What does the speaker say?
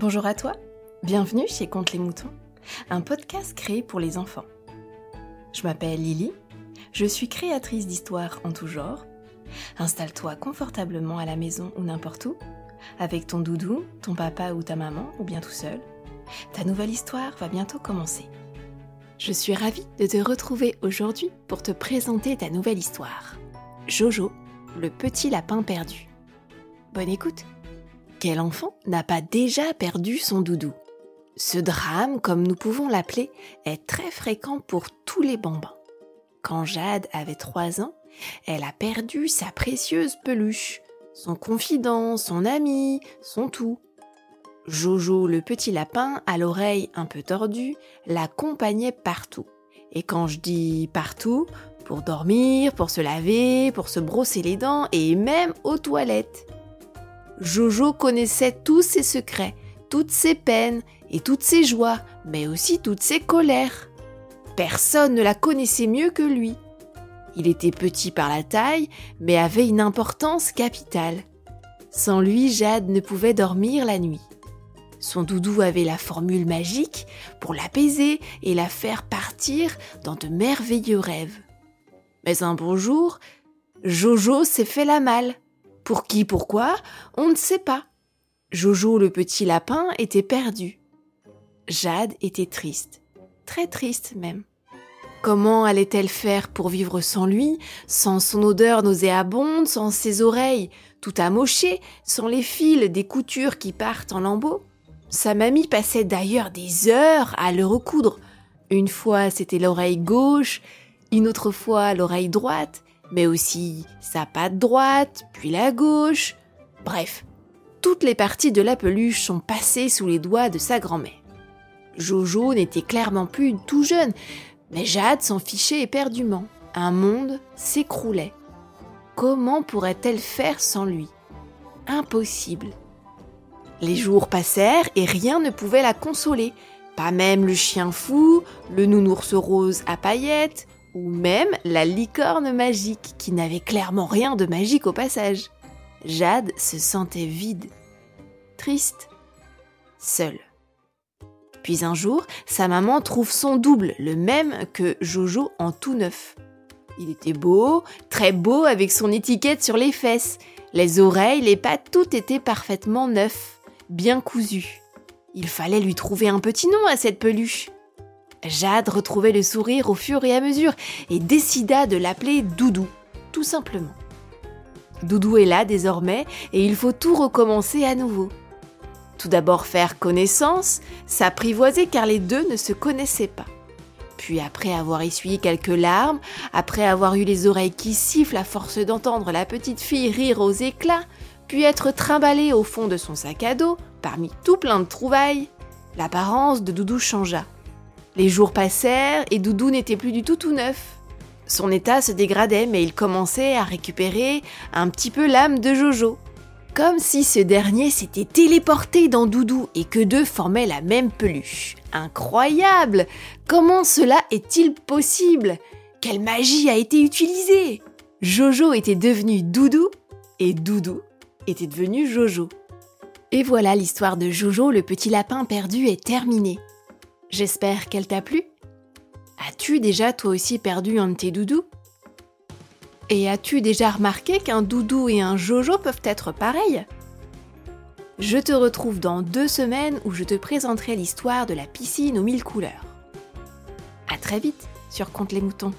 Bonjour à toi, bienvenue chez Conte les moutons, un podcast créé pour les enfants. Je m'appelle Lily, je suis créatrice d'histoires en tout genre. Installe-toi confortablement à la maison ou n'importe où, avec ton doudou, ton papa ou ta maman, ou bien tout seul. Ta nouvelle histoire va bientôt commencer. Je suis ravie de te retrouver aujourd'hui pour te présenter ta nouvelle histoire. Jojo, le petit lapin perdu. Bonne écoute quel enfant n'a pas déjà perdu son doudou? Ce drame, comme nous pouvons l'appeler, est très fréquent pour tous les bambins. Quand Jade avait trois ans, elle a perdu sa précieuse peluche, son confident, son ami, son tout. Jojo, le petit lapin, à l'oreille un peu tordue, l'accompagnait partout. Et quand je dis partout, pour dormir, pour se laver, pour se brosser les dents et même aux toilettes. Jojo connaissait tous ses secrets, toutes ses peines et toutes ses joies, mais aussi toutes ses colères. Personne ne la connaissait mieux que lui. Il était petit par la taille, mais avait une importance capitale. Sans lui, Jade ne pouvait dormir la nuit. Son doudou avait la formule magique pour l'apaiser et la faire partir dans de merveilleux rêves. Mais un bon jour, Jojo s'est fait la malle. Pour qui, pourquoi, on ne sait pas. Jojo le petit lapin était perdu. Jade était triste, très triste même. Comment allait-elle faire pour vivre sans lui, sans son odeur nauséabonde, sans ses oreilles tout amochées, sans les fils des coutures qui partent en lambeaux? Sa mamie passait d'ailleurs des heures à le recoudre. Une fois c'était l'oreille gauche, une autre fois l'oreille droite, mais aussi sa patte droite, puis la gauche. Bref, toutes les parties de la peluche sont passées sous les doigts de sa grand-mère. Jojo n'était clairement plus tout jeune, mais Jade s'en fichait éperdument. Un monde s'écroulait. Comment pourrait-elle faire sans lui? Impossible. Les jours passèrent et rien ne pouvait la consoler. Pas même le chien fou, le nounours rose à paillettes, ou même la licorne magique qui n'avait clairement rien de magique au passage. Jade se sentait vide, triste, seule. Puis un jour, sa maman trouve son double, le même que Jojo en tout neuf. Il était beau, très beau avec son étiquette sur les fesses. Les oreilles, les pattes, tout était parfaitement neuf, bien cousu. Il fallait lui trouver un petit nom à cette peluche. Jade retrouvait le sourire au fur et à mesure et décida de l'appeler Doudou, tout simplement. Doudou est là désormais et il faut tout recommencer à nouveau. Tout d'abord faire connaissance, s'apprivoiser car les deux ne se connaissaient pas. Puis après avoir essuyé quelques larmes, après avoir eu les oreilles qui sifflent à force d'entendre la petite fille rire aux éclats, puis être trimballée au fond de son sac à dos, parmi tout plein de trouvailles, l'apparence de Doudou changea. Les jours passèrent et Doudou n'était plus du tout tout neuf. Son état se dégradait, mais il commençait à récupérer un petit peu l'âme de Jojo. Comme si ce dernier s'était téléporté dans Doudou et que deux formaient la même peluche. Incroyable Comment cela est-il possible? Quelle magie a été utilisée Jojo était devenu Doudou et Doudou était devenu Jojo. Et voilà l'histoire de Jojo, le petit lapin perdu, est terminée. J'espère qu'elle t'a plu. As-tu déjà toi aussi perdu un de tes doudous? Et as-tu déjà remarqué qu'un doudou et un jojo peuvent être pareils? Je te retrouve dans deux semaines où je te présenterai l'histoire de la piscine aux mille couleurs. À très vite sur Compte les moutons.